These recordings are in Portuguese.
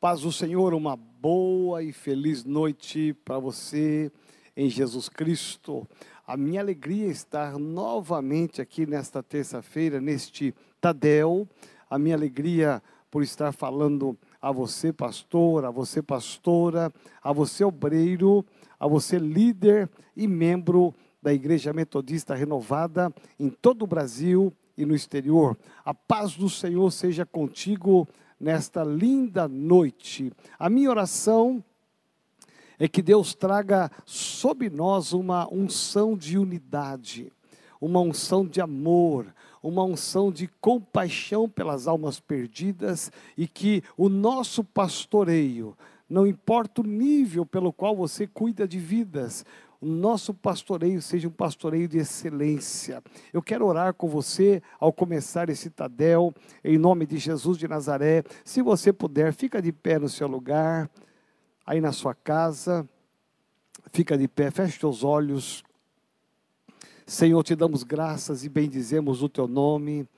Paz do Senhor, uma boa e feliz noite para você em Jesus Cristo. A minha alegria é estar novamente aqui nesta terça-feira, neste Tadel. A minha alegria por estar falando a você, pastor, a você, pastora, a você, obreiro, a você, líder e membro da Igreja Metodista Renovada em todo o Brasil e no exterior. A paz do Senhor seja contigo nesta linda noite. A minha oração é que Deus traga sobre nós uma unção de unidade, uma unção de amor, uma unção de compaixão pelas almas perdidas e que o nosso pastoreio, não importa o nível pelo qual você cuida de vidas, o nosso pastoreio seja um pastoreio de excelência. Eu quero orar com você ao começar esse Tadel, em nome de Jesus de Nazaré. Se você puder, fica de pé no seu lugar, aí na sua casa, fica de pé, feche os olhos. Senhor, te damos graças e bendizemos o teu nome.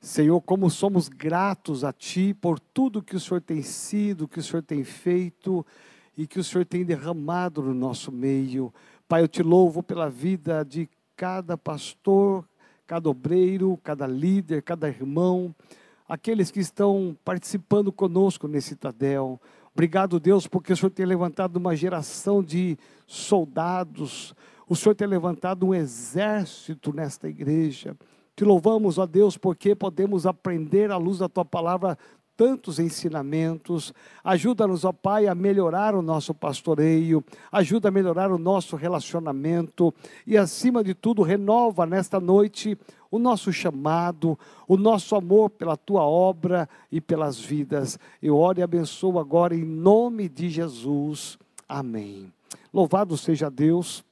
Senhor, como somos gratos a Ti por tudo que o Senhor tem sido, que o Senhor tem feito e que o Senhor tem derramado no nosso meio. Pai, eu te louvo pela vida de cada pastor, cada obreiro, cada líder, cada irmão, aqueles que estão participando conosco nesse Tadel. Obrigado, Deus, porque o Senhor tem levantado uma geração de soldados, o Senhor tem levantado um exército nesta igreja. Te louvamos, ó Deus, porque podemos aprender à luz da tua palavra tantos ensinamentos. Ajuda-nos, ó Pai, a melhorar o nosso pastoreio, ajuda a melhorar o nosso relacionamento e, acima de tudo, renova nesta noite o nosso chamado, o nosso amor pela tua obra e pelas vidas. Eu oro e abençoo agora em nome de Jesus. Amém. Louvado seja Deus.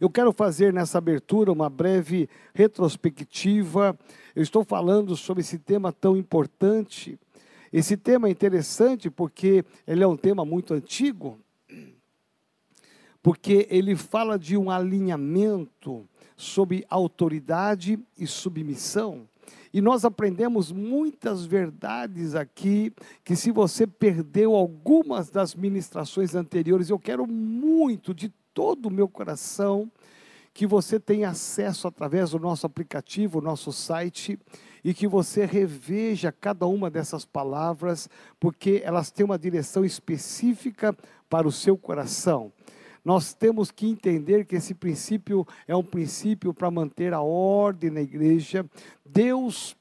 Eu quero fazer nessa abertura uma breve retrospectiva eu estou falando sobre esse tema tão importante. Esse tema é interessante porque ele é um tema muito antigo, porque ele fala de um alinhamento sobre autoridade e submissão. E nós aprendemos muitas verdades aqui, que se você perdeu algumas das ministrações anteriores, eu quero muito, de todo o meu coração, que você tenha acesso através do nosso aplicativo, nosso site, e que você reveja cada uma dessas palavras, porque elas têm uma direção específica para o seu coração. Nós temos que entender que esse princípio é um princípio para manter a ordem na igreja. Deus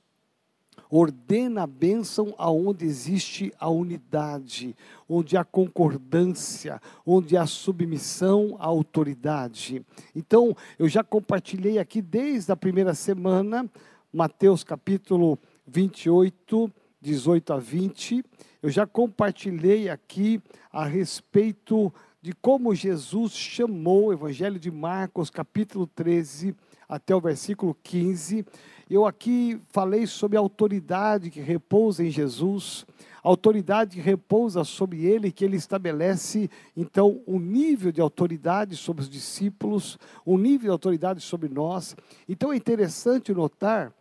ordena a bênção aonde existe a unidade, onde há concordância, onde há submissão à autoridade. Então, eu já compartilhei aqui desde a primeira semana, Mateus capítulo 28, 18 a 20. Eu já compartilhei aqui a respeito de como Jesus chamou o Evangelho de Marcos, capítulo 13, até o versículo 15. Eu aqui falei sobre a autoridade que repousa em Jesus, a autoridade que repousa sobre ele, que ele estabelece, então, um nível de autoridade sobre os discípulos, um nível de autoridade sobre nós. Então é interessante notar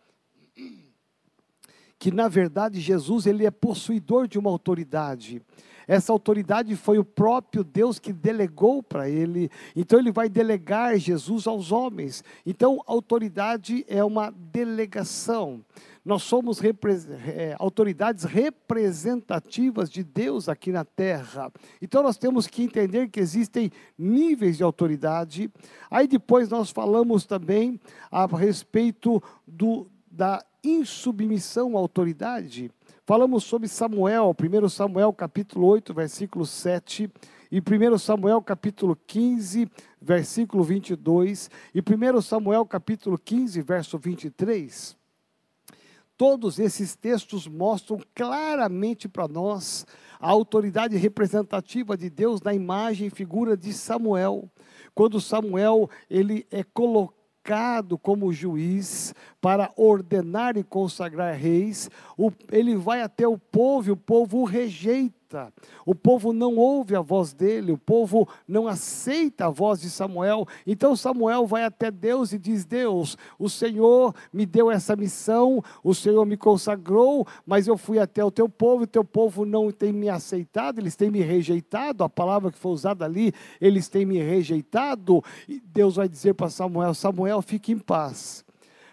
que, na verdade, Jesus ele é possuidor de uma autoridade. Essa autoridade foi o próprio Deus que delegou para ele. Então ele vai delegar Jesus aos homens. Então autoridade é uma delegação. Nós somos é, autoridades representativas de Deus aqui na terra. Então nós temos que entender que existem níveis de autoridade. Aí depois nós falamos também a respeito do, da insubmissão à autoridade. Falamos sobre Samuel, 1 Samuel capítulo 8, versículo 7, e 1 Samuel capítulo 15, versículo 22, e 1 Samuel capítulo 15, verso 23. Todos esses textos mostram claramente para nós a autoridade representativa de Deus na imagem e figura de Samuel. Quando Samuel ele é colocado colocado como juiz para ordenar e consagrar reis, ele vai até o povo e o povo o rejeita. Escuta, o povo não ouve a voz dele, o povo não aceita a voz de Samuel. Então Samuel vai até Deus e diz: Deus, o Senhor me deu essa missão, o Senhor me consagrou, mas eu fui até o teu povo, o teu povo não tem me aceitado, eles têm me rejeitado. A palavra que foi usada ali, eles têm me rejeitado. E Deus vai dizer para Samuel: Samuel, fique em paz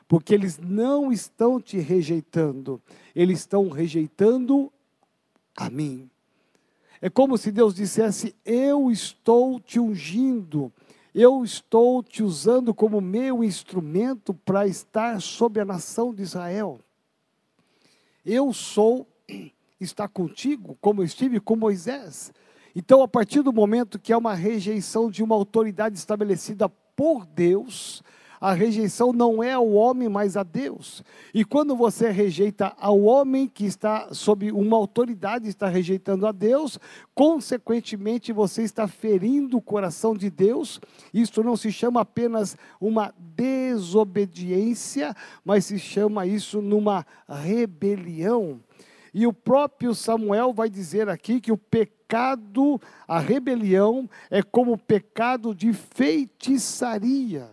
porque eles não estão te rejeitando, eles estão rejeitando a mim. É como se Deus dissesse: Eu estou te ungindo, eu estou te usando como meu instrumento para estar sobre a nação de Israel. Eu sou, está contigo, como estive com Moisés. Então, a partir do momento que há uma rejeição de uma autoridade estabelecida por Deus, a rejeição não é ao homem, mas a Deus. E quando você rejeita ao homem que está sob uma autoridade, está rejeitando a Deus, consequentemente você está ferindo o coração de Deus. Isso não se chama apenas uma desobediência, mas se chama isso numa rebelião. E o próprio Samuel vai dizer aqui que o pecado, a rebelião, é como o pecado de feitiçaria.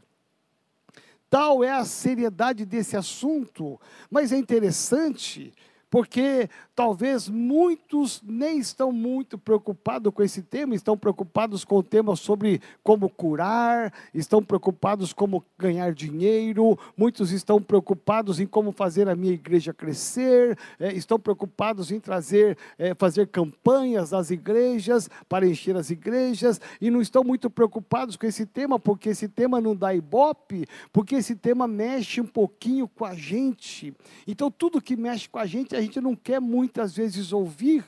Tal é a seriedade desse assunto, mas é interessante porque talvez muitos nem estão muito preocupados com esse tema, estão preocupados com o tema sobre como curar, estão preocupados como ganhar dinheiro, muitos estão preocupados em como fazer a minha igreja crescer, é, estão preocupados em trazer, é, fazer campanhas nas igrejas para encher as igrejas, e não estão muito preocupados com esse tema, porque esse tema não dá ibope, porque esse tema mexe um pouquinho com a gente. Então, tudo que mexe com a gente, a gente não quer muitas vezes ouvir.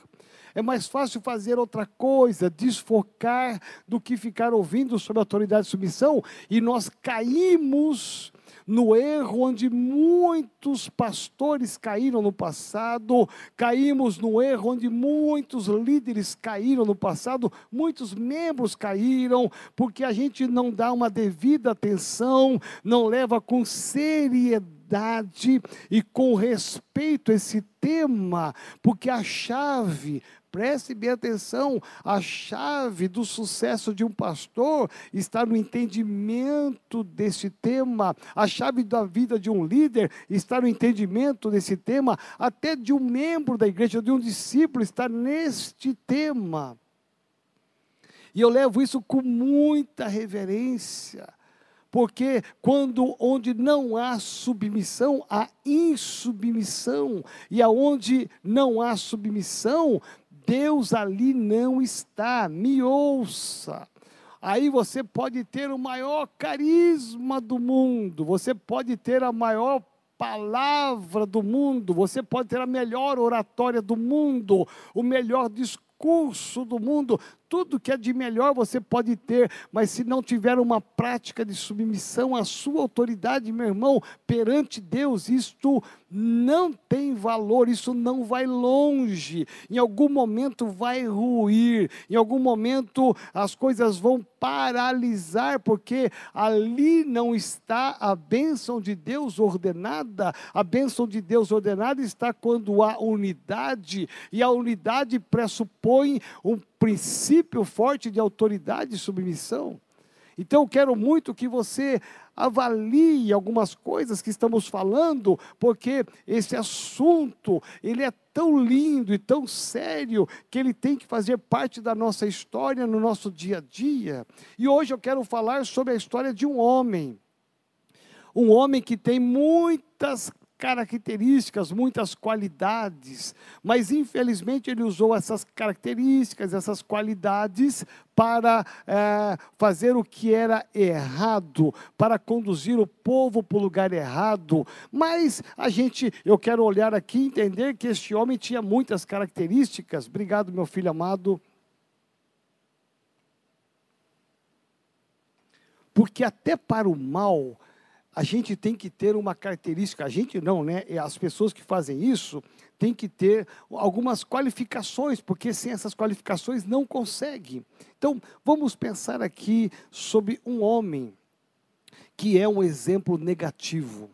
É mais fácil fazer outra coisa, desfocar, do que ficar ouvindo sobre autoridade e submissão, e nós caímos no erro onde muitos pastores caíram no passado, caímos no erro onde muitos líderes caíram no passado, muitos membros caíram, porque a gente não dá uma devida atenção, não leva com seriedade e com respeito esse tema, porque a chave, preste bem atenção, a chave do sucesso de um pastor está no entendimento desse tema, a chave da vida de um líder está no entendimento desse tema, até de um membro da igreja, de um discípulo, está neste tema. E eu levo isso com muita reverência porque quando onde não há submissão, há insubmissão, e aonde não há submissão, Deus ali não está. Me ouça. Aí você pode ter o maior carisma do mundo, você pode ter a maior palavra do mundo, você pode ter a melhor oratória do mundo, o melhor discurso do mundo, tudo que é de melhor você pode ter, mas se não tiver uma prática de submissão à sua autoridade, meu irmão, perante Deus, isto não tem valor, isso não vai longe. Em algum momento vai ruir, em algum momento as coisas vão paralisar, porque ali não está a bênção de Deus ordenada. A bênção de Deus ordenada está quando há unidade, e a unidade pressupõe um princípio forte de autoridade e submissão. Então, quero muito que você avalie algumas coisas que estamos falando, porque esse assunto, ele é tão lindo e tão sério que ele tem que fazer parte da nossa história no nosso dia a dia. E hoje eu quero falar sobre a história de um homem. Um homem que tem muitas características, muitas qualidades, mas infelizmente ele usou essas características, essas qualidades para é, fazer o que era errado, para conduzir o povo para o lugar errado. Mas a gente, eu quero olhar aqui e entender que este homem tinha muitas características. Obrigado, meu filho amado. Porque até para o mal, a gente tem que ter uma característica, a gente não, né? As pessoas que fazem isso têm que ter algumas qualificações, porque sem essas qualificações não consegue. Então, vamos pensar aqui sobre um homem que é um exemplo negativo.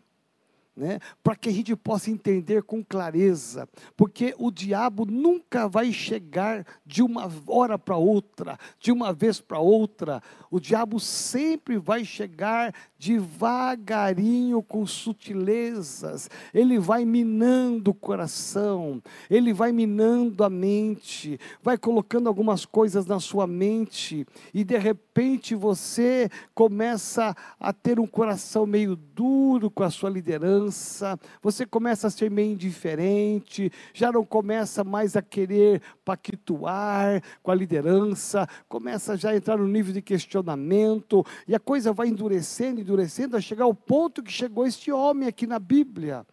Né, para que a gente possa entender com clareza, porque o diabo nunca vai chegar de uma hora para outra, de uma vez para outra. O diabo sempre vai chegar devagarinho, com sutilezas. Ele vai minando o coração, ele vai minando a mente, vai colocando algumas coisas na sua mente e de repente você começa a ter um coração meio duro com a sua liderança, você começa a ser meio indiferente, já não começa mais a querer pactuar com a liderança, começa já a entrar no nível de questionamento, e a coisa vai endurecendo, endurecendo, a chegar ao ponto que chegou este homem aqui na Bíblia.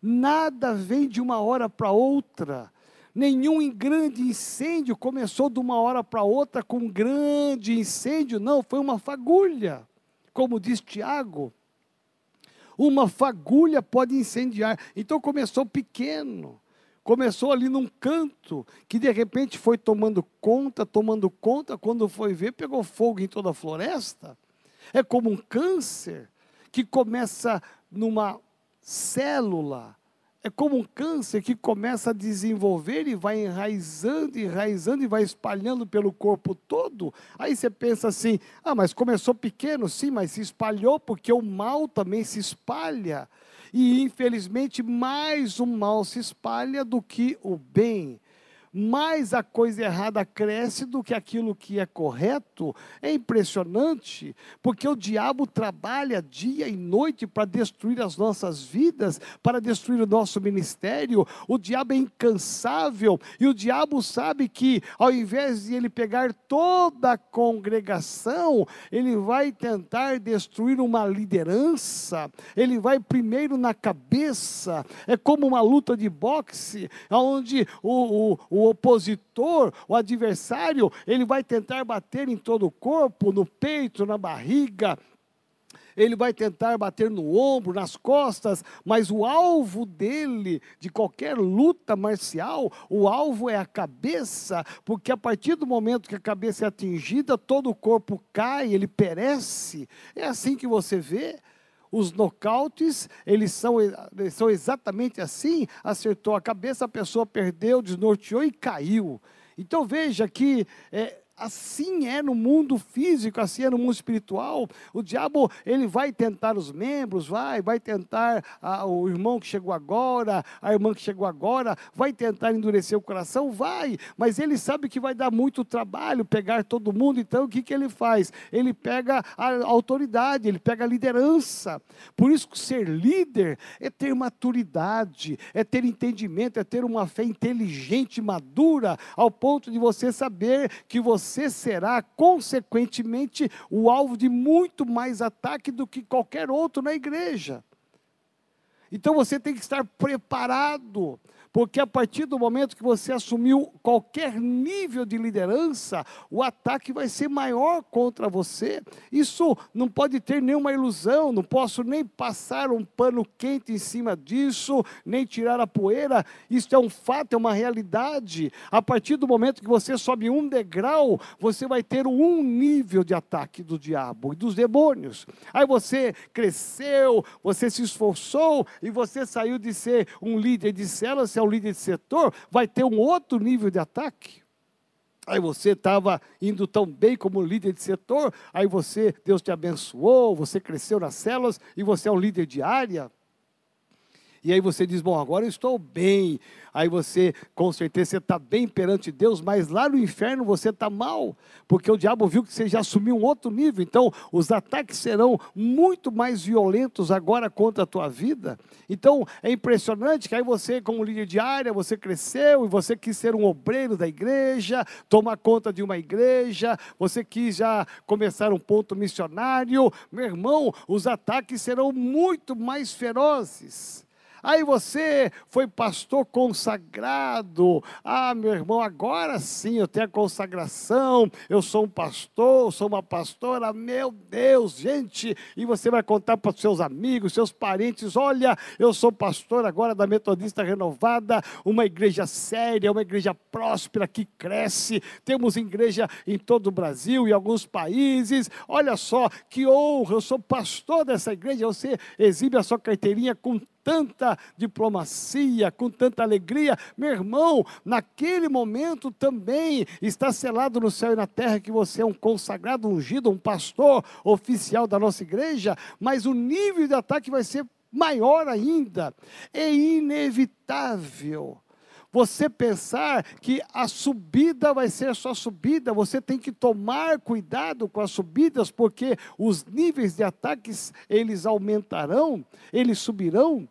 Nada vem de uma hora para outra. Nenhum grande incêndio começou de uma hora para outra com um grande incêndio, não, foi uma fagulha. Como diz Tiago, uma fagulha pode incendiar. Então começou pequeno. Começou ali num canto, que de repente foi tomando conta, tomando conta, quando foi ver, pegou fogo em toda a floresta. É como um câncer que começa numa célula, é como um câncer que começa a desenvolver e vai enraizando, enraizando e vai espalhando pelo corpo todo. Aí você pensa assim: ah, mas começou pequeno, sim, mas se espalhou porque o mal também se espalha. E infelizmente mais o mal se espalha do que o bem mais a coisa errada cresce do que aquilo que é correto. É impressionante, porque o diabo trabalha dia e noite para destruir as nossas vidas, para destruir o nosso ministério. O diabo é incansável e o diabo sabe que, ao invés de ele pegar toda a congregação, ele vai tentar destruir uma liderança, ele vai primeiro na cabeça. É como uma luta de boxe, onde o, o, o opositor, o adversário, ele vai tentar bater em todo o corpo, no peito, na barriga, ele vai tentar bater no ombro, nas costas, mas o alvo dele, de qualquer luta marcial, o alvo é a cabeça, porque a partir do momento que a cabeça é atingida, todo o corpo cai, ele perece. É assim que você vê. Os nocautes, eles são, eles são exatamente assim: acertou a cabeça, a pessoa perdeu, desnorteou e caiu. Então veja que é, Assim é no mundo físico, assim é no mundo espiritual. O diabo, ele vai tentar os membros, vai, vai tentar ah, o irmão que chegou agora, a irmã que chegou agora, vai tentar endurecer o coração, vai, mas ele sabe que vai dar muito trabalho pegar todo mundo, então o que, que ele faz? Ele pega a autoridade, ele pega a liderança. Por isso que ser líder é ter maturidade, é ter entendimento, é ter uma fé inteligente, madura, ao ponto de você saber que você você será, consequentemente, o alvo de muito mais ataque do que qualquer outro na igreja. Então você tem que estar preparado porque a partir do momento que você assumiu qualquer nível de liderança, o ataque vai ser maior contra você. Isso não pode ter nenhuma ilusão, não posso nem passar um pano quente em cima disso, nem tirar a poeira. Isso é um fato, é uma realidade. A partir do momento que você sobe um degrau, você vai ter um nível de ataque do diabo e dos demônios. Aí você cresceu, você se esforçou e você saiu de ser um líder de célula, você é um líder de setor, vai ter um outro nível de ataque. Aí você estava indo tão bem como líder de setor, aí você, Deus te abençoou, você cresceu nas células e você é um líder de área. E aí você diz: Bom, agora eu estou bem. Aí você, com certeza, está bem perante Deus, mas lá no inferno você está mal, porque o diabo viu que você já assumiu um outro nível. Então, os ataques serão muito mais violentos agora contra a tua vida. Então, é impressionante que aí você, como líder de área, você cresceu e você quis ser um obreiro da igreja, tomar conta de uma igreja, você quis já começar um ponto missionário. Meu irmão, os ataques serão muito mais ferozes. Aí você foi pastor consagrado. Ah, meu irmão, agora sim eu tenho a consagração. Eu sou um pastor, sou uma pastora. Meu Deus, gente. E você vai contar para os seus amigos, seus parentes: olha, eu sou pastor agora da Metodista Renovada, uma igreja séria, uma igreja próspera que cresce. Temos igreja em todo o Brasil e alguns países. Olha só que honra, eu sou pastor dessa igreja. Você exibe a sua carteirinha com tanta diplomacia, com tanta alegria. Meu irmão, naquele momento também está selado no céu e na terra que você é um consagrado, ungido, um pastor oficial da nossa igreja, mas o nível de ataque vai ser maior ainda. É inevitável você pensar que a subida vai ser só subida, você tem que tomar cuidado com as subidas, porque os níveis de ataques eles aumentarão, eles subirão.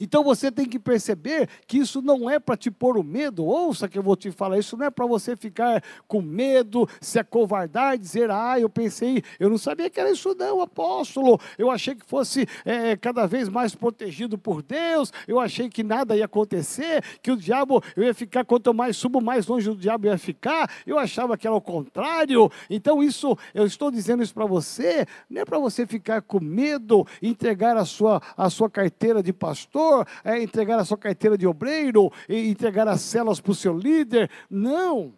Então você tem que perceber que isso não é para te pôr o medo, ouça que eu vou te falar, isso não é para você ficar com medo, se acovardar, dizer, ah, eu pensei, eu não sabia que era isso não, apóstolo, eu achei que fosse é, cada vez mais protegido por Deus, eu achei que nada ia acontecer, que o diabo, eu ia ficar, quanto mais subo, mais longe do diabo ia ficar, eu achava que era o contrário, então isso, eu estou dizendo isso para você, não é para você ficar com medo, entregar a sua, a sua carteira de pastor, pastor, é entregar a sua carteira de obreiro, entregar as celas para o seu líder. Não.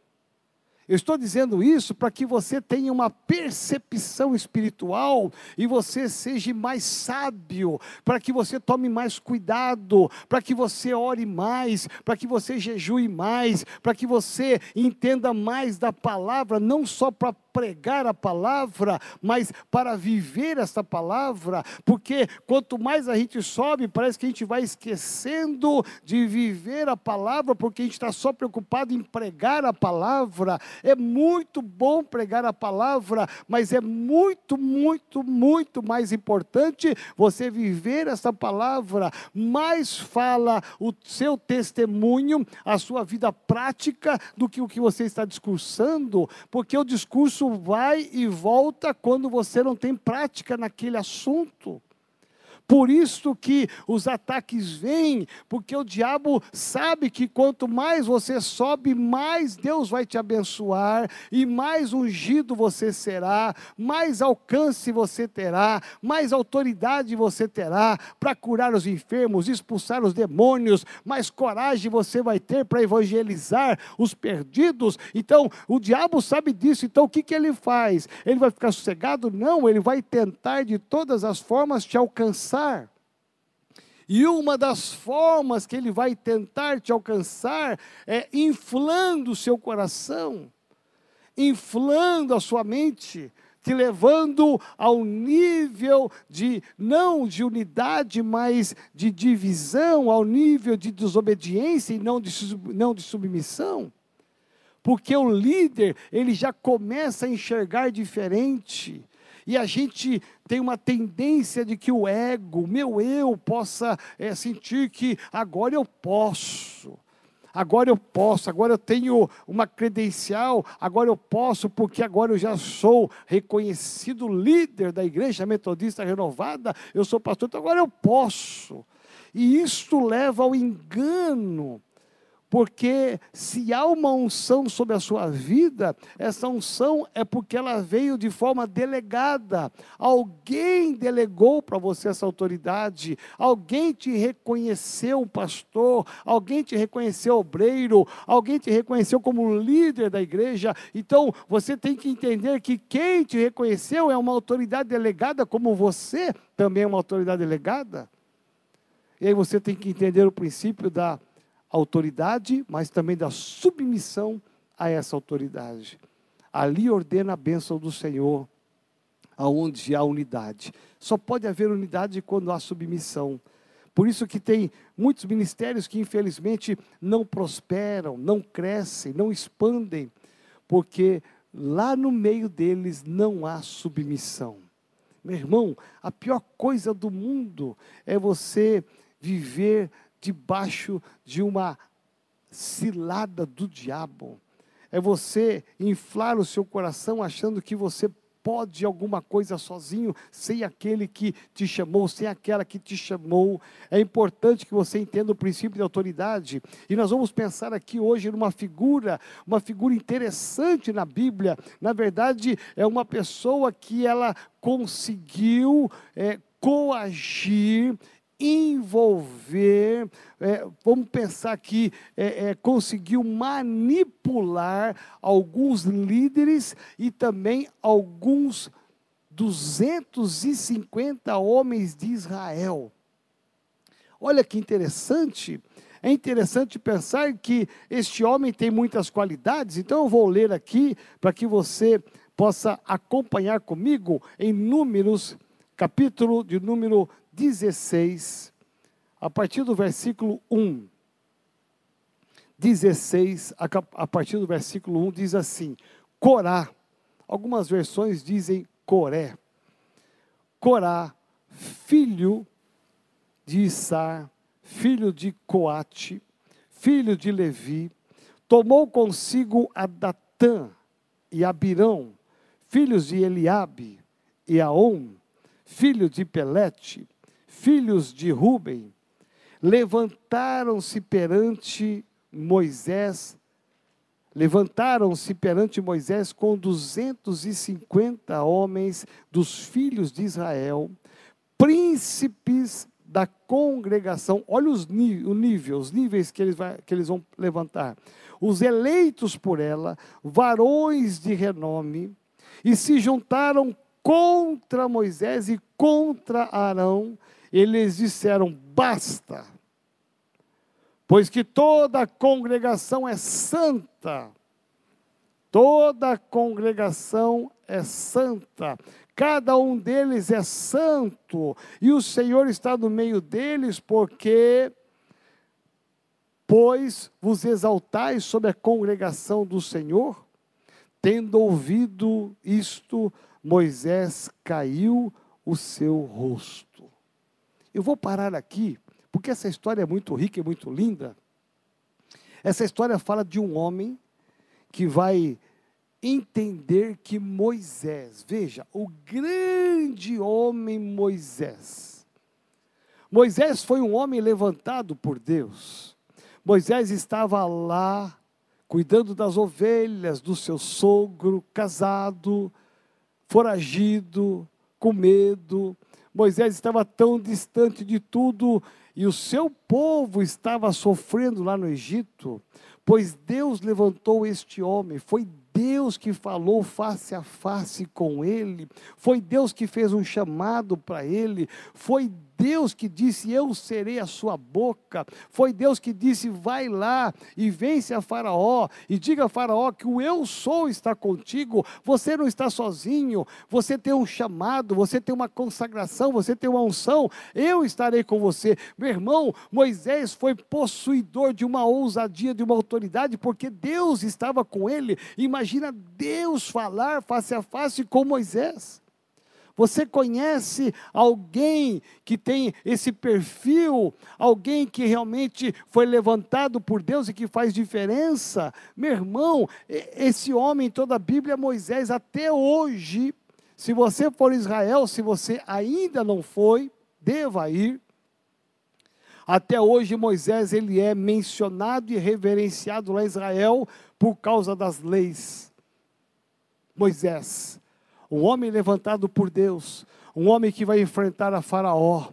Eu estou dizendo isso para que você tenha uma percepção espiritual e você seja mais sábio, para que você tome mais cuidado, para que você ore mais, para que você jejue mais, para que você entenda mais da palavra, não só para pregar a palavra, mas para viver essa palavra, porque quanto mais a gente sobe, parece que a gente vai esquecendo de viver a palavra, porque a gente está só preocupado em pregar a palavra. É muito bom pregar a palavra, mas é muito, muito, muito mais importante você viver essa palavra. Mais fala o seu testemunho, a sua vida prática, do que o que você está discursando, porque o discurso isso vai e volta quando você não tem prática naquele assunto. Por isso que os ataques vêm, porque o diabo sabe que quanto mais você sobe, mais Deus vai te abençoar e mais ungido você será, mais alcance você terá, mais autoridade você terá para curar os enfermos, expulsar os demônios, mais coragem você vai ter para evangelizar os perdidos. Então, o diabo sabe disso, então o que, que ele faz? Ele vai ficar sossegado? Não, ele vai tentar de todas as formas te alcançar alcançar. E uma das formas que ele vai tentar te alcançar é inflando o seu coração, inflando a sua mente, te levando ao nível de, não de unidade, mas de divisão, ao nível de desobediência e não de, não de submissão. Porque o líder, ele já começa a enxergar diferente. E a gente tem uma tendência de que o ego, meu eu, possa é, sentir que agora eu posso. Agora eu posso, agora eu tenho uma credencial, agora eu posso, porque agora eu já sou reconhecido líder da igreja metodista renovada, eu sou pastor, então agora eu posso. E isto leva ao engano porque se há uma unção sobre a sua vida, essa unção é porque ela veio de forma delegada. Alguém delegou para você essa autoridade, alguém te reconheceu pastor, alguém te reconheceu obreiro, alguém te reconheceu como líder da igreja. Então, você tem que entender que quem te reconheceu é uma autoridade delegada, como você também é uma autoridade delegada. E aí você tem que entender o princípio da autoridade, mas também da submissão a essa autoridade. Ali ordena a bênção do Senhor, aonde há unidade. Só pode haver unidade quando há submissão. Por isso que tem muitos ministérios que infelizmente não prosperam, não crescem, não expandem, porque lá no meio deles não há submissão. Meu irmão, a pior coisa do mundo é você viver debaixo de uma cilada do diabo. É você inflar o seu coração achando que você pode alguma coisa sozinho, sem aquele que te chamou, sem aquela que te chamou. É importante que você entenda o princípio de autoridade. E nós vamos pensar aqui hoje numa figura, uma figura interessante na Bíblia. Na verdade, é uma pessoa que ela conseguiu é, coagir envolver, é, vamos pensar que é, é, conseguiu manipular alguns líderes e também alguns 250 homens de Israel. Olha que interessante. É interessante pensar que este homem tem muitas qualidades, então eu vou ler aqui para que você possa acompanhar comigo em Números, capítulo de número 16, a partir do versículo 1. 16, a partir do versículo 1, diz assim: Corá. Algumas versões dizem Coré. Corá, filho de Issar, filho de Coate, filho de Levi, tomou consigo a Datã e Abirão, filhos de Eliabe, e Aon, filho de Pelete, filhos de Ruben, levantaram-se perante Moisés, levantaram-se perante Moisés com duzentos e cinquenta homens dos filhos de Israel, príncipes da congregação. Olha os, o nível, os níveis que eles, vai, que eles vão levantar. Os eleitos por ela, varões de renome, e se juntaram contra Moisés e contra Arão. Eles disseram: basta, pois que toda a congregação é santa. Toda a congregação é santa. Cada um deles é santo, e o Senhor está no meio deles, porque pois vos exaltais sobre a congregação do Senhor? Tendo ouvido isto, Moisés caiu o seu rosto. Eu vou parar aqui, porque essa história é muito rica e muito linda. Essa história fala de um homem que vai entender que Moisés, veja, o grande homem Moisés. Moisés foi um homem levantado por Deus. Moisés estava lá cuidando das ovelhas do seu sogro, casado, foragido, com medo. Moisés estava tão distante de tudo e o seu povo estava sofrendo lá no Egito, pois Deus levantou este homem, foi Deus que falou face a face com ele, foi Deus que fez um chamado para ele, foi Deus que disse: Eu serei a sua boca. Foi Deus que disse: Vai lá e vence a Faraó e diga a Faraó que o Eu sou está contigo. Você não está sozinho. Você tem um chamado, você tem uma consagração, você tem uma unção. Eu estarei com você. Meu irmão, Moisés foi possuidor de uma ousadia, de uma autoridade, porque Deus estava com ele. Imagina Deus falar face a face com Moisés. Você conhece alguém que tem esse perfil, alguém que realmente foi levantado por Deus e que faz diferença? Meu irmão, esse homem em toda a Bíblia Moisés até hoje. Se você for Israel, se você ainda não foi, deva ir. Até hoje Moisés ele é mencionado e reverenciado lá em Israel por causa das leis. Moisés um homem levantado por Deus, um homem que vai enfrentar a Faraó.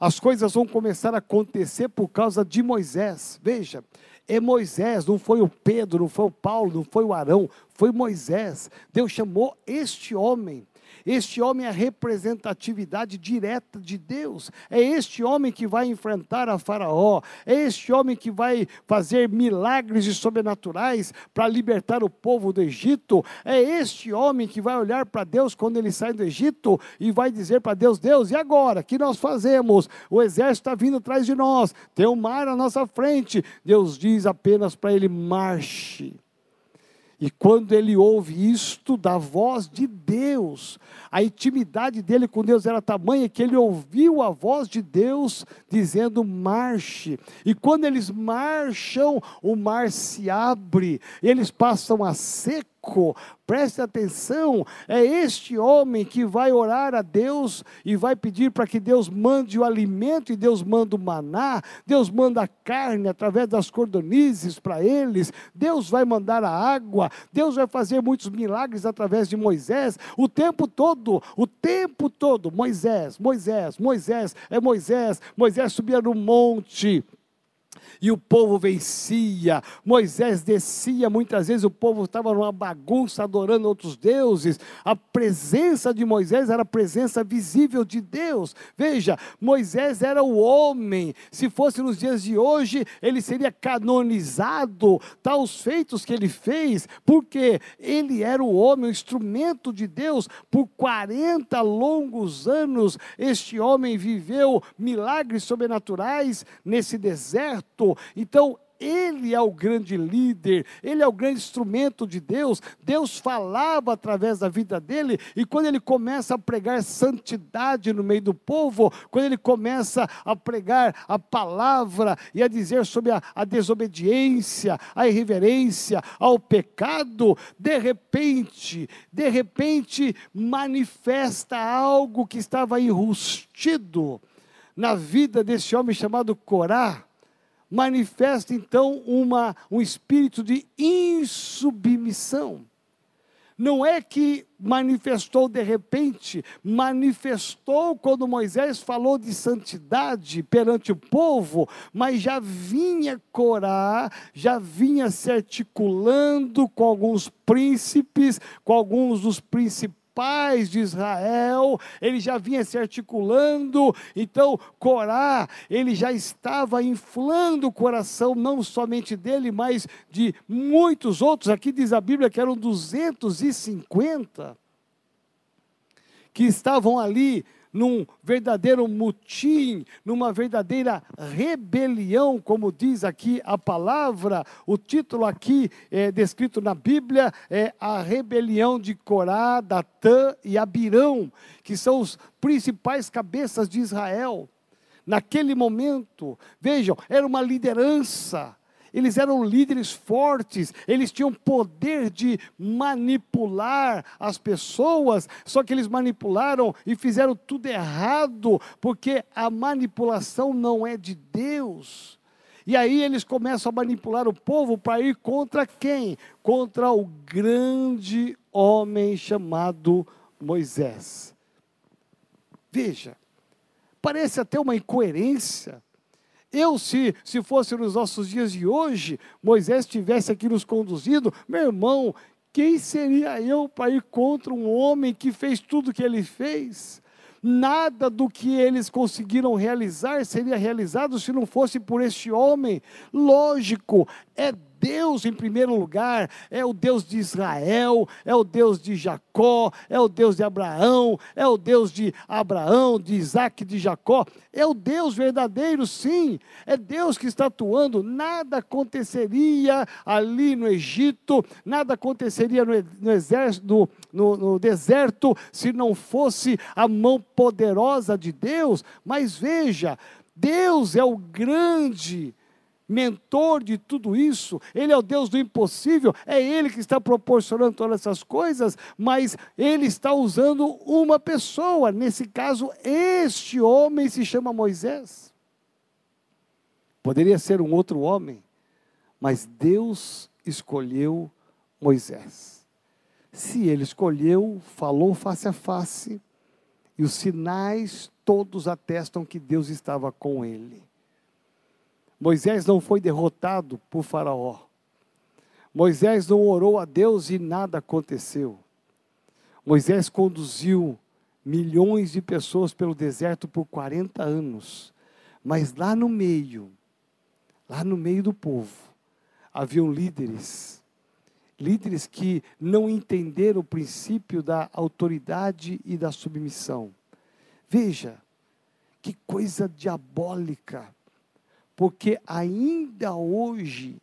As coisas vão começar a acontecer por causa de Moisés. Veja, é Moisés, não foi o Pedro, não foi o Paulo, não foi o Arão, foi Moisés. Deus chamou este homem este homem é a representatividade direta de Deus. É este homem que vai enfrentar a Faraó. É este homem que vai fazer milagres e sobrenaturais para libertar o povo do Egito. É este homem que vai olhar para Deus quando ele sai do Egito e vai dizer para Deus: Deus, e agora? O que nós fazemos? O exército está vindo atrás de nós, tem um mar à nossa frente. Deus diz apenas para ele: marche. E quando ele ouve isto da voz de Deus, a intimidade dele com Deus era tamanha que ele ouviu a voz de Deus dizendo: marche. E quando eles marcham, o mar se abre, eles passam a preste atenção, é este homem que vai orar a Deus e vai pedir para que Deus mande o alimento e Deus manda o maná, Deus manda a carne através das cordonizes para eles, Deus vai mandar a água, Deus vai fazer muitos milagres através de Moisés, o tempo todo, o tempo todo, Moisés, Moisés, Moisés, é Moisés, Moisés subia no monte, e o povo vencia. Moisés descia, muitas vezes o povo estava numa bagunça adorando outros deuses. A presença de Moisés era a presença visível de Deus. Veja, Moisés era o homem. Se fosse nos dias de hoje, ele seria canonizado, tal os feitos que ele fez, porque ele era o homem, o instrumento de Deus. Por 40 longos anos, este homem viveu milagres sobrenaturais nesse deserto então, ele é o grande líder, ele é o grande instrumento de Deus. Deus falava através da vida dele, e quando ele começa a pregar santidade no meio do povo, quando ele começa a pregar a palavra e a dizer sobre a, a desobediência, a irreverência, ao pecado, de repente, de repente manifesta algo que estava enrustido na vida desse homem chamado Corá manifesta então uma, um espírito de insubmissão. Não é que manifestou de repente, manifestou quando Moisés falou de santidade perante o povo, mas já vinha Corá, já vinha se articulando com alguns príncipes, com alguns dos principais pais de Israel, ele já vinha se articulando, então Corá, ele já estava inflando o coração, não somente dele, mas de muitos outros, aqui diz a Bíblia que eram 250, que estavam ali num verdadeiro mutim, numa verdadeira rebelião, como diz aqui a palavra. O título aqui é descrito na Bíblia é a rebelião de Corá, Datã e Abirão, que são os principais cabeças de Israel. Naquele momento, vejam, era uma liderança eles eram líderes fortes, eles tinham poder de manipular as pessoas, só que eles manipularam e fizeram tudo errado, porque a manipulação não é de Deus. E aí eles começam a manipular o povo para ir contra quem? Contra o grande homem chamado Moisés. Veja, parece até uma incoerência. Eu, se, se fosse nos nossos dias de hoje, Moisés estivesse aqui nos conduzindo, meu irmão, quem seria eu para ir contra um homem que fez tudo o que ele fez? Nada do que eles conseguiram realizar seria realizado se não fosse por este homem. Lógico, é Deus em primeiro lugar, é o Deus de Israel, é o Deus de Jacó, é o Deus de Abraão, é o Deus de Abraão, de Isaac, de Jacó, é o Deus verdadeiro, sim, é Deus que está atuando. Nada aconteceria ali no Egito, nada aconteceria no, no exército, no, no deserto, se não fosse a mão poderosa de Deus. Mas veja, Deus é o grande mentor de tudo isso, Ele é o Deus do impossível, é Ele que está proporcionando todas essas coisas, mas Ele está usando uma pessoa, nesse caso, este homem se chama Moisés. Poderia ser um outro homem, mas Deus escolheu Moisés. Se ele escolheu, falou face a face, e os sinais todos atestam que Deus estava com ele. Moisés não foi derrotado por Faraó. Moisés não orou a Deus e nada aconteceu. Moisés conduziu milhões de pessoas pelo deserto por 40 anos. Mas lá no meio, lá no meio do povo, haviam líderes. Líderes que não entenderam o princípio da autoridade e da submissão. Veja, que coisa diabólica porque ainda hoje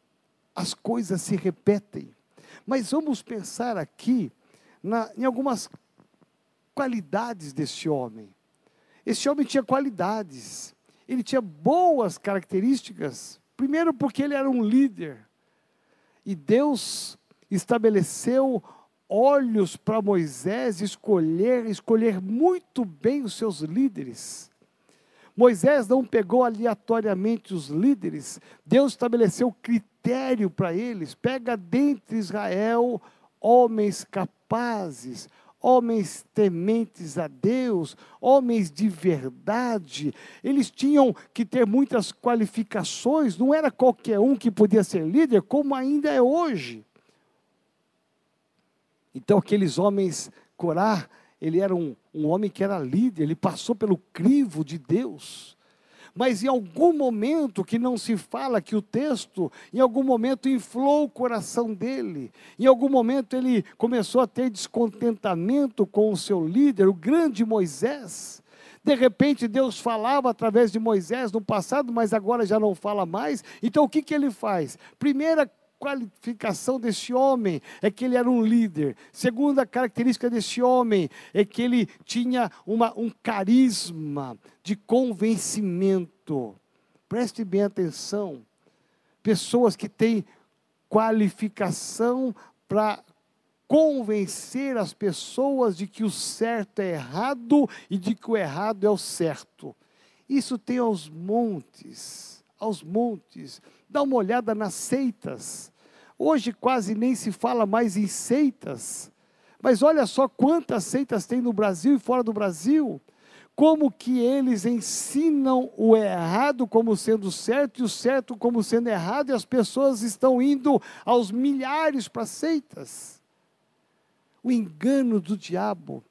as coisas se repetem. Mas vamos pensar aqui na, em algumas qualidades desse homem. Esse homem tinha qualidades, ele tinha boas características. Primeiro, porque ele era um líder, e Deus estabeleceu olhos para Moisés escolher, escolher muito bem os seus líderes. Moisés não pegou aleatoriamente os líderes, Deus estabeleceu critério para eles. Pega dentre Israel homens capazes, homens tementes a Deus, homens de verdade. Eles tinham que ter muitas qualificações, não era qualquer um que podia ser líder, como ainda é hoje. Então, aqueles homens, Corá, ele era um, um homem que era líder, ele passou pelo crivo de Deus. Mas em algum momento que não se fala que o texto, em algum momento inflou o coração dele. Em algum momento ele começou a ter descontentamento com o seu líder, o grande Moisés. De repente Deus falava através de Moisés no passado, mas agora já não fala mais. Então o que, que ele faz? Primeira qualificação desse homem é que ele era um líder. Segunda característica desse homem é que ele tinha uma, um carisma de convencimento. Preste bem atenção. Pessoas que têm qualificação para convencer as pessoas de que o certo é errado e de que o errado é o certo. Isso tem aos montes, aos montes. Dá uma olhada nas seitas. Hoje quase nem se fala mais em seitas, mas olha só quantas seitas tem no Brasil e fora do Brasil. Como que eles ensinam o errado como sendo certo e o certo como sendo errado, e as pessoas estão indo aos milhares para seitas. O engano do diabo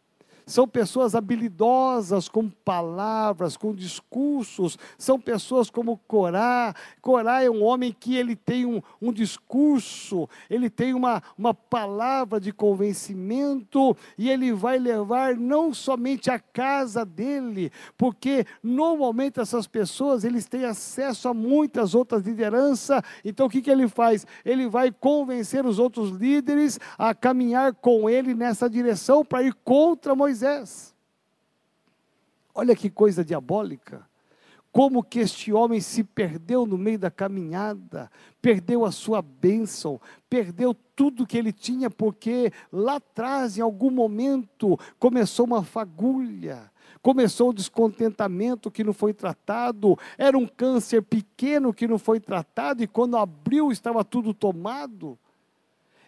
são pessoas habilidosas com palavras, com discursos, são pessoas como Corá. Corá é um homem que ele tem um, um discurso, ele tem uma, uma palavra de convencimento e ele vai levar não somente a casa dele, porque normalmente essas pessoas eles têm acesso a muitas outras lideranças, então o que, que ele faz? Ele vai convencer os outros líderes a caminhar com ele nessa direção para ir contra Moisés. Moisés. Olha que coisa diabólica. Como que este homem se perdeu no meio da caminhada, perdeu a sua bênção, perdeu tudo que ele tinha, porque lá atrás, em algum momento, começou uma fagulha, começou um descontentamento que não foi tratado, era um câncer pequeno que não foi tratado, e quando abriu estava tudo tomado.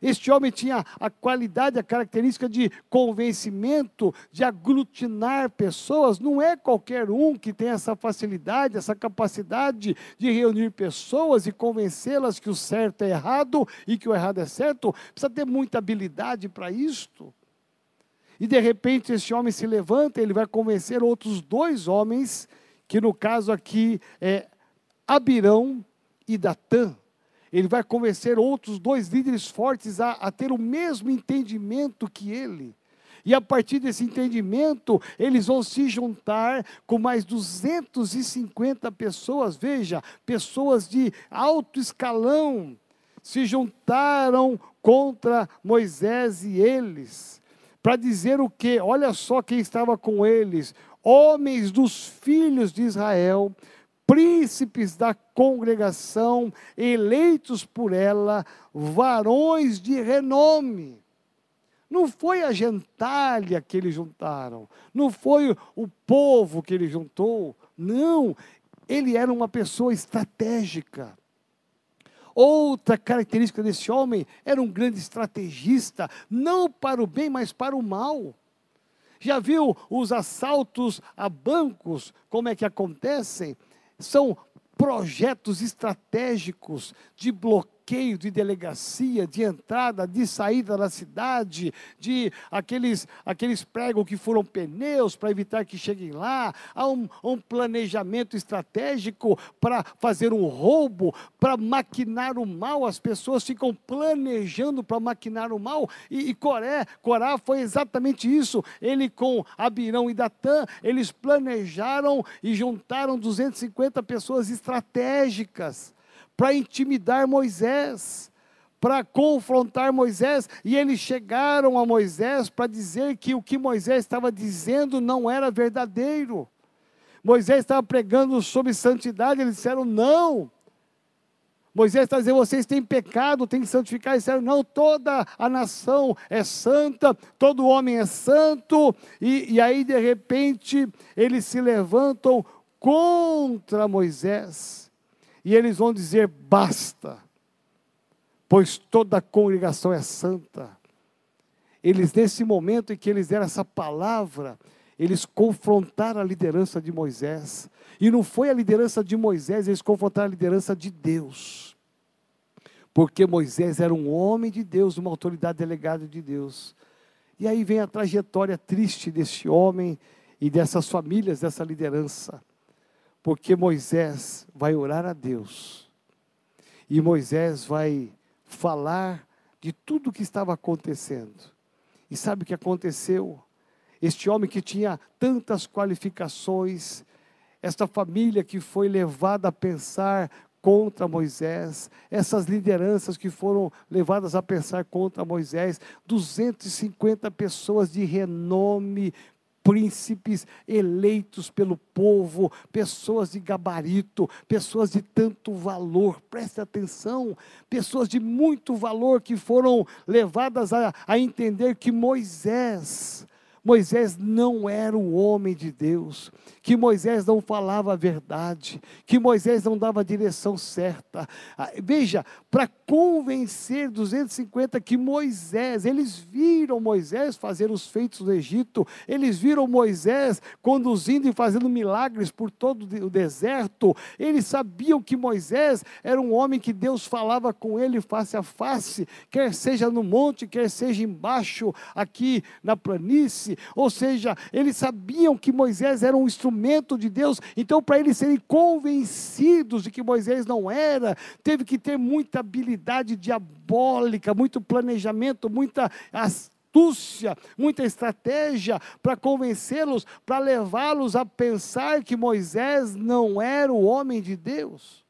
Este homem tinha a qualidade, a característica de convencimento, de aglutinar pessoas. Não é qualquer um que tem essa facilidade, essa capacidade de reunir pessoas e convencê-las que o certo é errado e que o errado é certo. Precisa ter muita habilidade para isto. E de repente esse homem se levanta, ele vai convencer outros dois homens, que no caso aqui é Abirão e Datã ele vai convencer outros dois líderes fortes a, a ter o mesmo entendimento que ele. E a partir desse entendimento, eles vão se juntar com mais 250 pessoas, veja, pessoas de alto escalão, se juntaram contra Moisés e eles, para dizer o que? Olha só quem estava com eles: homens dos filhos de Israel, príncipes da congregação, eleitos por ela, varões de renome. Não foi a gentalha que eles juntaram, não foi o povo que ele juntou, não, ele era uma pessoa estratégica. Outra característica desse homem era um grande estrategista, não para o bem, mas para o mal. Já viu os assaltos a bancos, como é que acontecem? São projetos estratégicos de bloqueio bloqueio de delegacia, de entrada, de saída da cidade, de aqueles, aqueles pregos que foram pneus para evitar que cheguem lá. Há um, um planejamento estratégico para fazer um roubo, para maquinar o mal. As pessoas ficam planejando para maquinar o mal. E, e Coré, Corá foi exatamente isso. Ele com Abirão e Datã, eles planejaram e juntaram 250 pessoas estratégicas para intimidar Moisés, para confrontar Moisés, e eles chegaram a Moisés para dizer que o que Moisés estava dizendo não era verdadeiro. Moisés estava pregando sobre santidade, eles disseram não. Moisés está dizendo, vocês têm pecado, têm que santificar. Eles disseram, não, toda a nação é santa, todo homem é santo. E, e aí, de repente, eles se levantam contra Moisés. E eles vão dizer: basta, pois toda a congregação é santa. eles nesse momento em que eles deram essa palavra, eles confrontaram a liderança de Moisés. E não foi a liderança de Moisés, eles confrontaram a liderança de Deus. Porque Moisés era um homem de Deus, uma autoridade delegada de Deus. E aí vem a trajetória triste deste homem e dessas famílias, dessa liderança. Porque Moisés vai orar a Deus. E Moisés vai falar de tudo o que estava acontecendo. E sabe o que aconteceu? Este homem que tinha tantas qualificações, esta família que foi levada a pensar contra Moisés, essas lideranças que foram levadas a pensar contra Moisés, 250 pessoas de renome, príncipes eleitos pelo povo, pessoas de gabarito, pessoas de tanto valor, preste atenção, pessoas de muito valor que foram levadas a, a entender que Moisés, Moisés não era o homem de Deus, que Moisés não falava a verdade, que Moisés não dava a direção certa. Ah, veja, para convencer 250 que Moisés, eles viram Moisés fazer os feitos do Egito, eles viram Moisés conduzindo e fazendo milagres por todo o deserto, eles sabiam que Moisés era um homem que Deus falava com ele face a face, quer seja no monte, quer seja embaixo, aqui na planície, ou seja, eles sabiam que Moisés era um instrumento instrumento de Deus. Então, para eles serem convencidos de que Moisés não era, teve que ter muita habilidade diabólica, muito planejamento, muita astúcia, muita estratégia para convencê-los, para levá-los a pensar que Moisés não era o homem de Deus.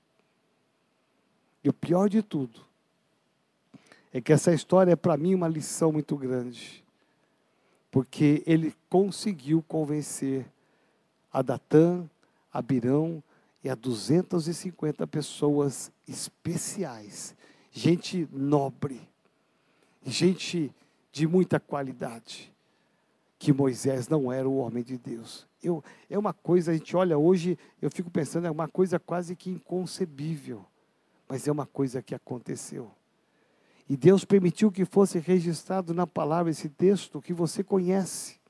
E o pior de tudo é que essa história é para mim uma lição muito grande, porque ele conseguiu convencer a Datã, a Birão e a 250 pessoas especiais, gente nobre, gente de muita qualidade, que Moisés não era o homem de Deus. Eu, é uma coisa, a gente olha hoje, eu fico pensando, é uma coisa quase que inconcebível, mas é uma coisa que aconteceu. E Deus permitiu que fosse registrado na palavra esse texto que você conhece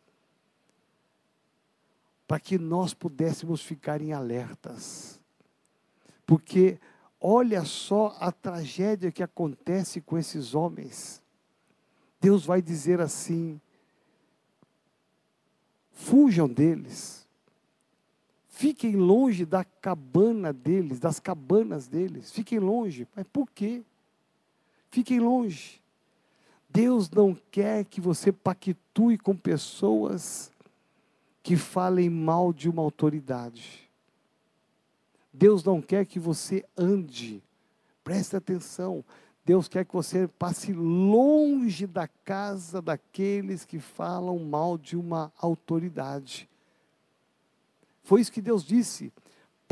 para que nós pudéssemos ficar em alertas. Porque olha só a tragédia que acontece com esses homens. Deus vai dizer assim: fujam deles, fiquem longe da cabana deles, das cabanas deles, fiquem longe. Mas por quê? Fiquem longe. Deus não quer que você pactue com pessoas que falem mal de uma autoridade. Deus não quer que você ande, preste atenção. Deus quer que você passe longe da casa daqueles que falam mal de uma autoridade. Foi isso que Deus disse.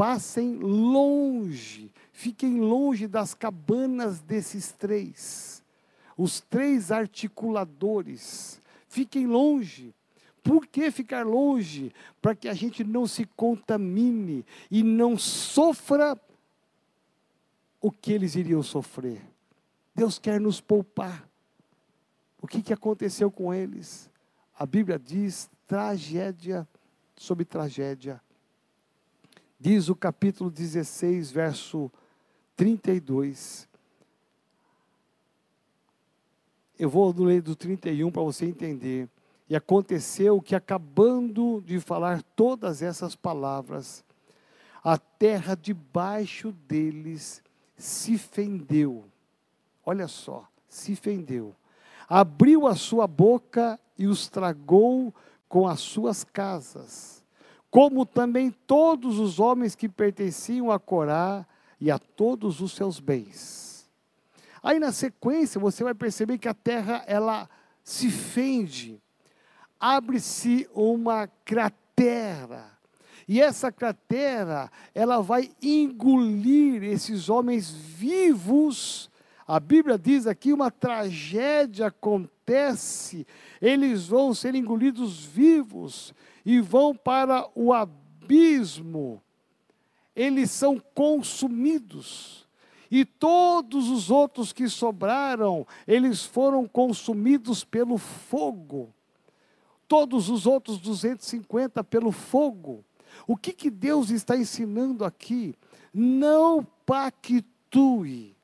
Passem longe, fiquem longe das cabanas desses três, os três articuladores, fiquem longe. Por que ficar longe? Para que a gente não se contamine e não sofra o que eles iriam sofrer. Deus quer nos poupar. O que, que aconteceu com eles? A Bíblia diz tragédia sobre tragédia. Diz o capítulo 16, verso 32. Eu vou ler do 31 para você entender. E aconteceu que, acabando de falar todas essas palavras, a terra debaixo deles se fendeu. Olha só, se fendeu. Abriu a sua boca e os tragou com as suas casas, como também todos os homens que pertenciam a Corá e a todos os seus bens. Aí na sequência você vai perceber que a terra ela se fende abre-se uma cratera. E essa cratera, ela vai engolir esses homens vivos. A Bíblia diz aqui uma tragédia acontece. Eles vão ser engolidos vivos e vão para o abismo. Eles são consumidos. E todos os outros que sobraram, eles foram consumidos pelo fogo. Todos os outros 250 pelo fogo. O que, que Deus está ensinando aqui? Não pactue.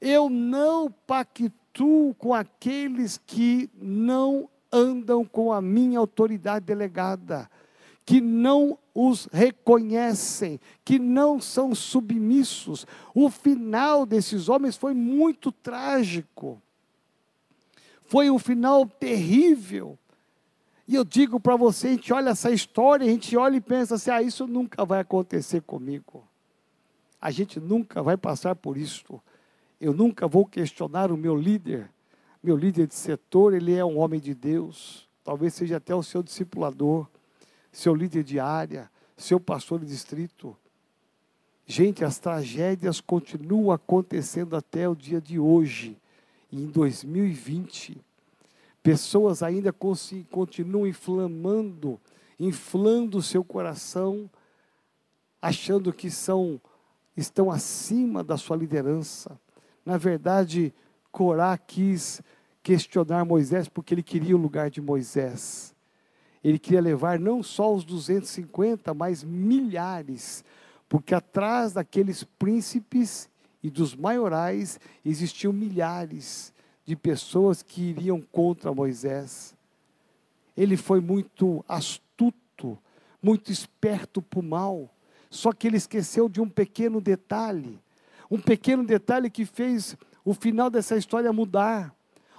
Eu não pactuo com aqueles que não andam com a minha autoridade delegada, que não os reconhecem, que não são submissos. O final desses homens foi muito trágico. Foi um final terrível. E eu digo para você, a gente olha essa história, a gente olha e pensa assim: ah, isso nunca vai acontecer comigo. A gente nunca vai passar por isso. Eu nunca vou questionar o meu líder. Meu líder de setor, ele é um homem de Deus. Talvez seja até o seu discipulador, seu líder de área, seu pastor de distrito. Gente, as tragédias continuam acontecendo até o dia de hoje, em 2020. Pessoas ainda continuam inflamando, inflando seu coração, achando que são estão acima da sua liderança. Na verdade, Corá quis questionar Moisés porque ele queria o lugar de Moisés. Ele queria levar não só os 250, mas milhares, porque atrás daqueles príncipes e dos maiorais existiam milhares de pessoas que iriam contra Moisés. Ele foi muito astuto, muito esperto para o mal, só que ele esqueceu de um pequeno detalhe, um pequeno detalhe que fez o final dessa história mudar.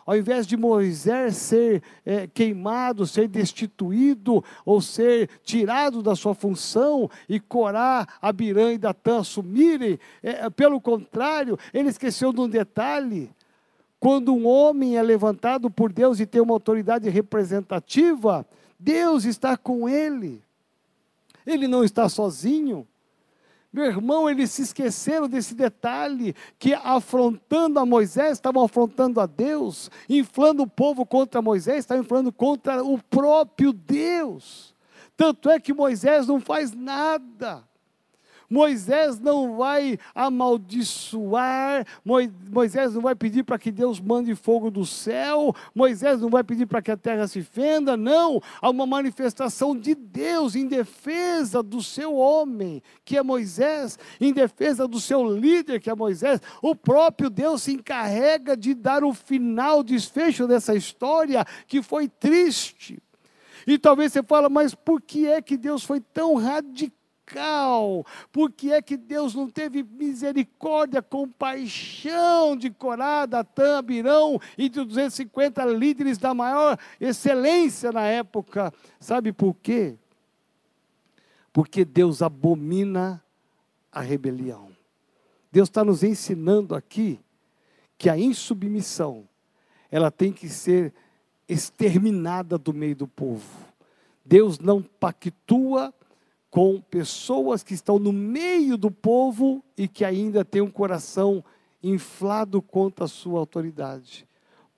Ao invés de Moisés ser é, queimado, ser destituído ou ser tirado da sua função e Corá, Abirã e Datã assumirem, é, pelo contrário, ele esqueceu de um detalhe. Quando um homem é levantado por Deus e tem uma autoridade representativa, Deus está com ele. Ele não está sozinho. Meu irmão, eles se esqueceram desse detalhe, que afrontando a Moisés, estavam afrontando a Deus, inflando o povo contra Moisés, estavam inflando contra o próprio Deus. Tanto é que Moisés não faz nada. Moisés não vai amaldiçoar, Moisés não vai pedir para que Deus mande fogo do céu, Moisés não vai pedir para que a terra se fenda, não. Há uma manifestação de Deus em defesa do seu homem, que é Moisés, em defesa do seu líder, que é Moisés. O próprio Deus se encarrega de dar o final, o desfecho dessa história que foi triste. E talvez você fale, mas por que é que Deus foi tão radical? Por que é que Deus não teve misericórdia, compaixão de Corá, Datã, Abirão e de 250 líderes da maior excelência na época? Sabe por quê? Porque Deus abomina a rebelião. Deus está nos ensinando aqui que a insubmissão ela tem que ser exterminada do meio do povo. Deus não pactua com pessoas que estão no meio do povo e que ainda têm um coração inflado contra a sua autoridade.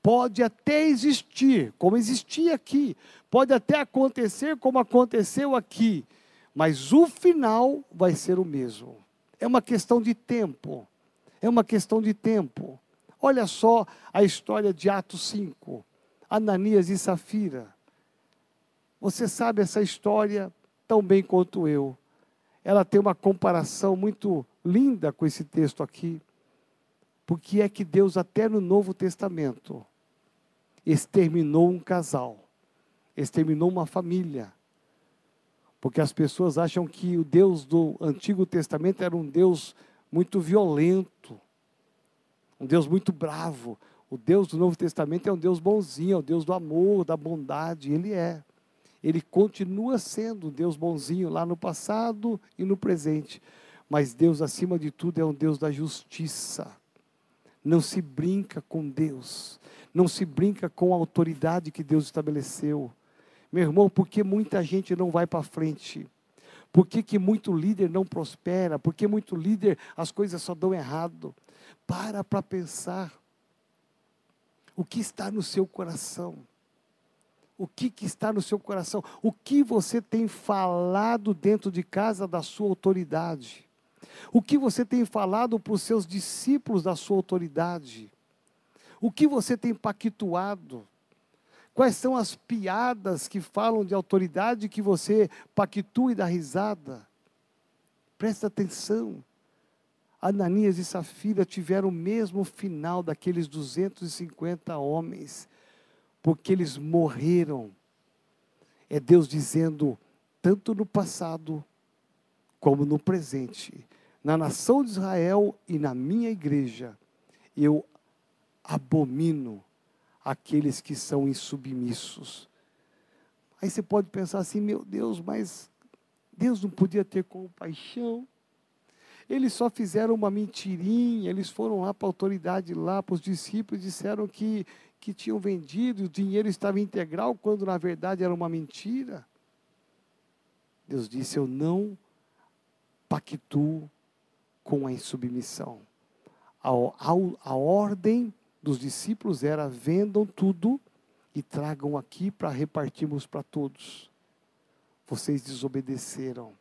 Pode até existir, como existia aqui, pode até acontecer como aconteceu aqui, mas o final vai ser o mesmo. É uma questão de tempo. É uma questão de tempo. Olha só a história de Atos 5, Ananias e Safira. Você sabe essa história tão bem quanto eu. Ela tem uma comparação muito linda com esse texto aqui. Porque é que Deus, até no Novo Testamento, exterminou um casal, exterminou uma família. Porque as pessoas acham que o Deus do Antigo Testamento era um Deus muito violento, um Deus muito bravo. O Deus do Novo Testamento é um Deus bonzinho, é o Deus do amor, da bondade, ele é ele continua sendo um Deus bonzinho lá no passado e no presente. Mas Deus, acima de tudo, é um Deus da justiça. Não se brinca com Deus. Não se brinca com a autoridade que Deus estabeleceu. Meu irmão, por que muita gente não vai para frente? Por que, que muito líder não prospera? Por que muito líder as coisas só dão errado? Para para pensar. O que está no seu coração? O que, que está no seu coração, o que você tem falado dentro de casa da sua autoridade. O que você tem falado para os seus discípulos da sua autoridade? O que você tem pactuado? Quais são as piadas que falam de autoridade que você pactua e dá risada? Presta atenção. Ananias e Safira tiveram o mesmo final daqueles 250 homens, porque eles morreram. É Deus dizendo, tanto no passado como no presente, na nação de Israel e na minha igreja, eu abomino aqueles que são insubmissos. Aí você pode pensar assim, meu Deus, mas Deus não podia ter compaixão. Eles só fizeram uma mentirinha, eles foram lá para a autoridade, lá para os discípulos, disseram que, que tinham vendido, o dinheiro estava integral, quando na verdade era uma mentira. Deus disse: Eu não pactuo com a insubmissão. A, a, a ordem dos discípulos era: vendam tudo e tragam aqui para repartirmos para todos. Vocês desobedeceram.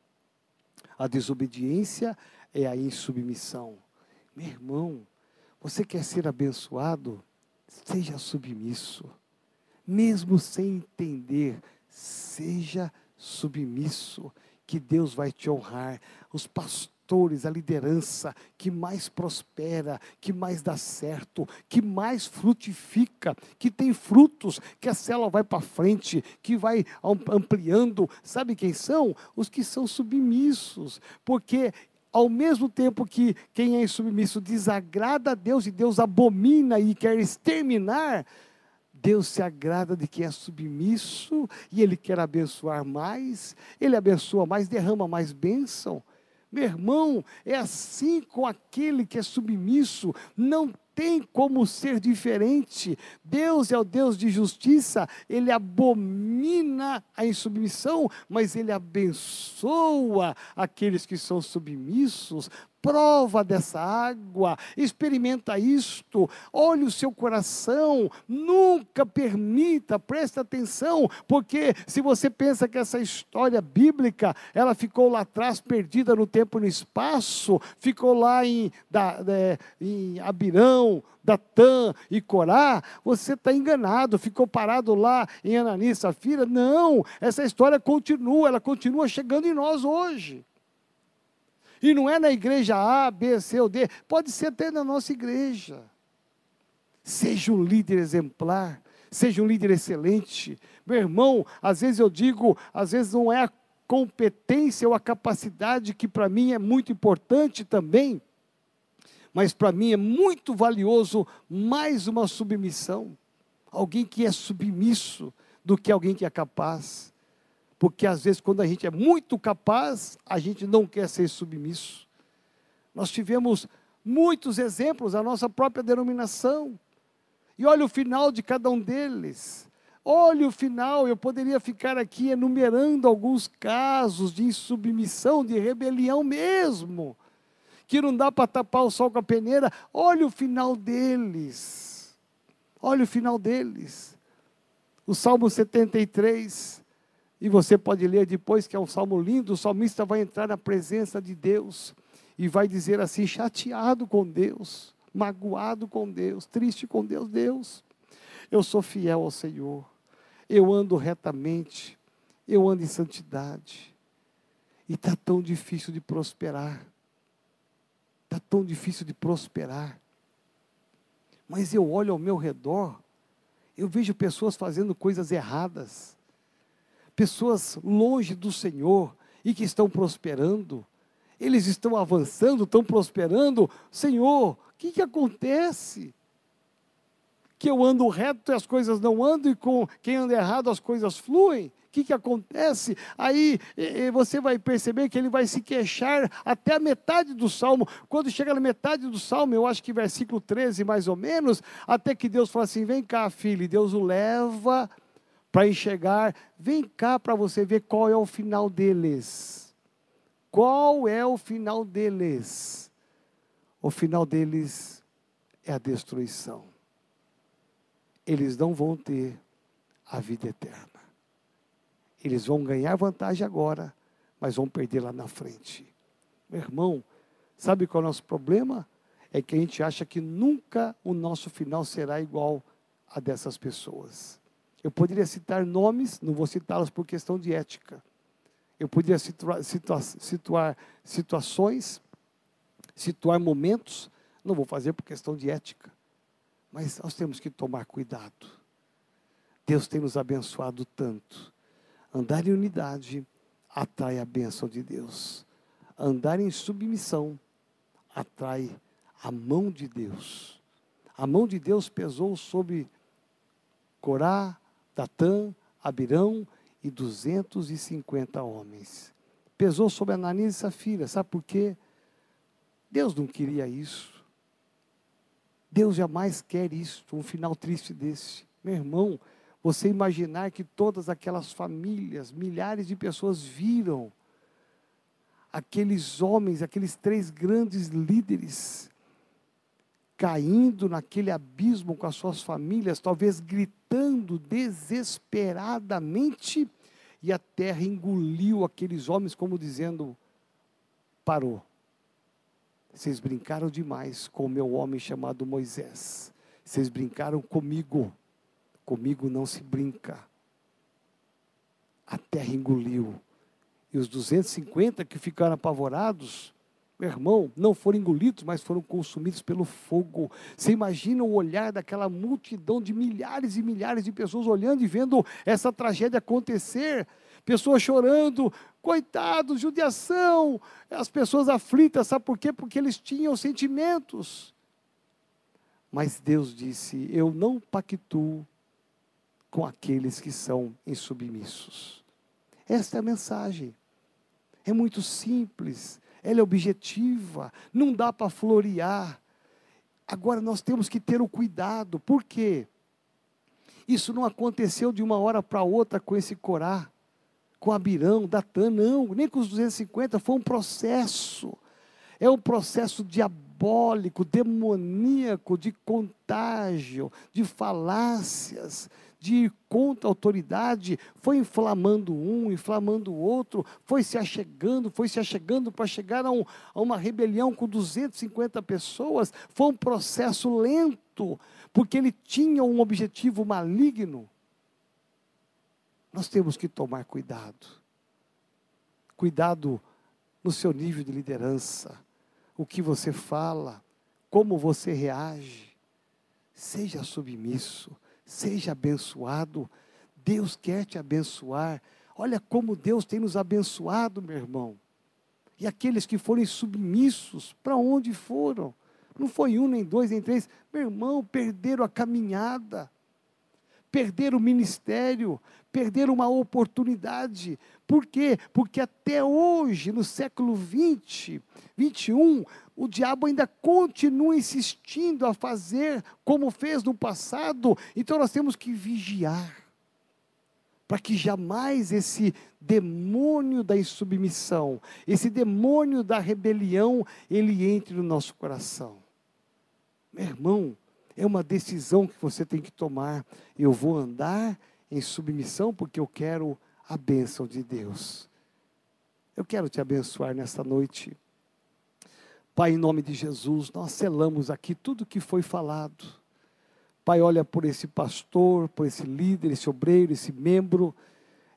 A desobediência é a insubmissão. Meu irmão, você quer ser abençoado? Seja submisso. Mesmo sem entender, seja submisso, que Deus vai te honrar. Os pastores a liderança que mais prospera, que mais dá certo, que mais frutifica, que tem frutos, que a célula vai para frente, que vai ampliando. Sabe quem são? Os que são submissos, porque ao mesmo tempo que quem é submisso desagrada a Deus e Deus abomina e quer exterminar, Deus se agrada de quem é submisso e Ele quer abençoar mais, Ele abençoa mais, derrama mais bênção. Meu irmão, é assim com aquele que é submisso, não tem como ser diferente. Deus é o Deus de justiça, ele abomina a insubmissão, mas ele abençoa aqueles que são submissos, prova dessa água, experimenta isto, olhe o seu coração, nunca permita, preste atenção, porque se você pensa que essa história bíblica, ela ficou lá atrás, perdida no tempo e no espaço, ficou lá em, da, é, em Abirão, Datã e Corá, você está enganado, ficou parado lá em Ananias e Safira, não, essa história continua, ela continua chegando em nós hoje. E não é na igreja A, B, C ou D, pode ser até na nossa igreja. Seja um líder exemplar, seja um líder excelente. Meu irmão, às vezes eu digo, às vezes não é a competência ou a capacidade que para mim é muito importante também, mas para mim é muito valioso mais uma submissão. Alguém que é submisso do que alguém que é capaz. Porque às vezes, quando a gente é muito capaz, a gente não quer ser submisso. Nós tivemos muitos exemplos, a nossa própria denominação. E olha o final de cada um deles. Olha o final, eu poderia ficar aqui enumerando alguns casos de insubmissão, de rebelião mesmo, que não dá para tapar o sol com a peneira. Olha o final deles. Olha o final deles. O Salmo 73, e você pode ler depois, que é um salmo lindo, o salmista vai entrar na presença de Deus e vai dizer assim: chateado com Deus, magoado com Deus, triste com Deus, Deus, eu sou fiel ao Senhor, eu ando retamente, eu ando em santidade, e está tão difícil de prosperar, está tão difícil de prosperar, mas eu olho ao meu redor, eu vejo pessoas fazendo coisas erradas, pessoas longe do Senhor e que estão prosperando. Eles estão avançando, estão prosperando. Senhor, o que, que acontece? Que eu ando reto e as coisas não andam, e com quem anda errado as coisas fluem? O que, que acontece? Aí você vai perceber que ele vai se queixar até a metade do salmo. Quando chega na metade do salmo, eu acho que versículo 13 mais ou menos, até que Deus fala assim: vem cá, filho, e Deus o leva para enxergar. Vem cá para você ver qual é o final deles. Qual é o final deles? O final deles é a destruição. Eles não vão ter a vida eterna. Eles vão ganhar vantagem agora, mas vão perder lá na frente. Meu irmão, Sabe qual é o nosso problema? É que a gente acha que nunca o nosso final será igual a dessas pessoas. Eu poderia citar nomes, não vou citá-los por questão de ética. Eu poderia situar, situar, situar situações, situar momentos, não vou fazer por questão de ética. Mas nós temos que tomar cuidado. Deus tem nos abençoado tanto. Andar em unidade atrai a bênção de Deus. Andar em submissão atrai a mão de Deus. A mão de Deus pesou sobre Corá, Datã, Abirão e 250 homens. Pesou sobre Ananias e Safira. Sabe por quê? Deus não queria isso. Deus jamais quer isso, um final triste desse. Meu irmão, você imaginar que todas aquelas famílias, milhares de pessoas viram aqueles homens, aqueles três grandes líderes, caindo naquele abismo com as suas famílias, talvez gritando desesperadamente, e a terra engoliu aqueles homens, como dizendo: parou. Vocês brincaram demais com o meu homem chamado Moisés. Vocês brincaram comigo. Comigo não se brinca. A terra engoliu. E os 250 que ficaram apavorados, irmão, não foram engolidos, mas foram consumidos pelo fogo. Você imagina o olhar daquela multidão de milhares e milhares de pessoas olhando e vendo essa tragédia acontecer. Pessoas chorando, coitados, judiação, as pessoas aflitas, sabe por quê? Porque eles tinham sentimentos. Mas Deus disse: Eu não pactuo com aqueles que são insubmissos. Esta é a mensagem. É muito simples, ela é objetiva, não dá para florear. Agora nós temos que ter o cuidado, por quê? Isso não aconteceu de uma hora para outra com esse Corá, com Abirão, Datã, não, nem com os 250, foi um processo. É um processo diabólico, demoníaco, de contágio, de falácias, de ir contra a autoridade, foi inflamando um, inflamando o outro, foi se achegando, foi se achegando para chegar a, um, a uma rebelião com 250 pessoas. Foi um processo lento, porque ele tinha um objetivo maligno. Nós temos que tomar cuidado. Cuidado no seu nível de liderança, o que você fala, como você reage. Seja submisso Seja abençoado. Deus quer te abençoar. Olha como Deus tem nos abençoado, meu irmão. E aqueles que forem submissos, para onde foram? Não foi um, nem dois, nem três. Meu irmão, perderam a caminhada, perderam o ministério, perderam uma oportunidade. Por quê? Porque até hoje, no século 20, 21, o diabo ainda continua insistindo a fazer como fez no passado. Então nós temos que vigiar para que jamais esse demônio da insubmissão, esse demônio da rebelião, ele entre no nosso coração. Meu irmão, é uma decisão que você tem que tomar. Eu vou andar em submissão porque eu quero a bênção de Deus. Eu quero te abençoar nesta noite. Pai, em nome de Jesus, nós selamos aqui tudo que foi falado. Pai, olha por esse pastor, por esse líder, esse obreiro, esse membro.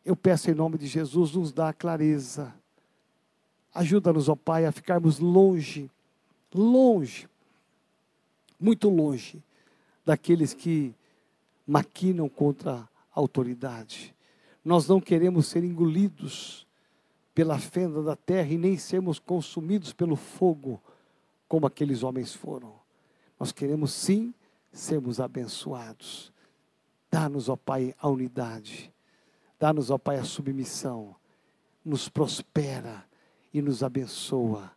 Eu peço em nome de Jesus, nos dá clareza. Ajuda-nos, ó Pai, a ficarmos longe, longe, muito longe daqueles que maquinam contra a autoridade. Nós não queremos ser engolidos pela fenda da terra e nem sermos consumidos pelo fogo, como aqueles homens foram. Nós queremos sim sermos abençoados. Dá-nos, ó Pai, a unidade. Dá-nos, ó Pai, a submissão. Nos prospera e nos abençoa.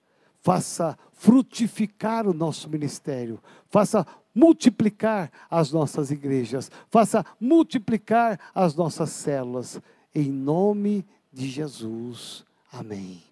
Faça frutificar o nosso ministério. Faça multiplicar as nossas igrejas. Faça multiplicar as nossas células. Em nome de Jesus. Amém.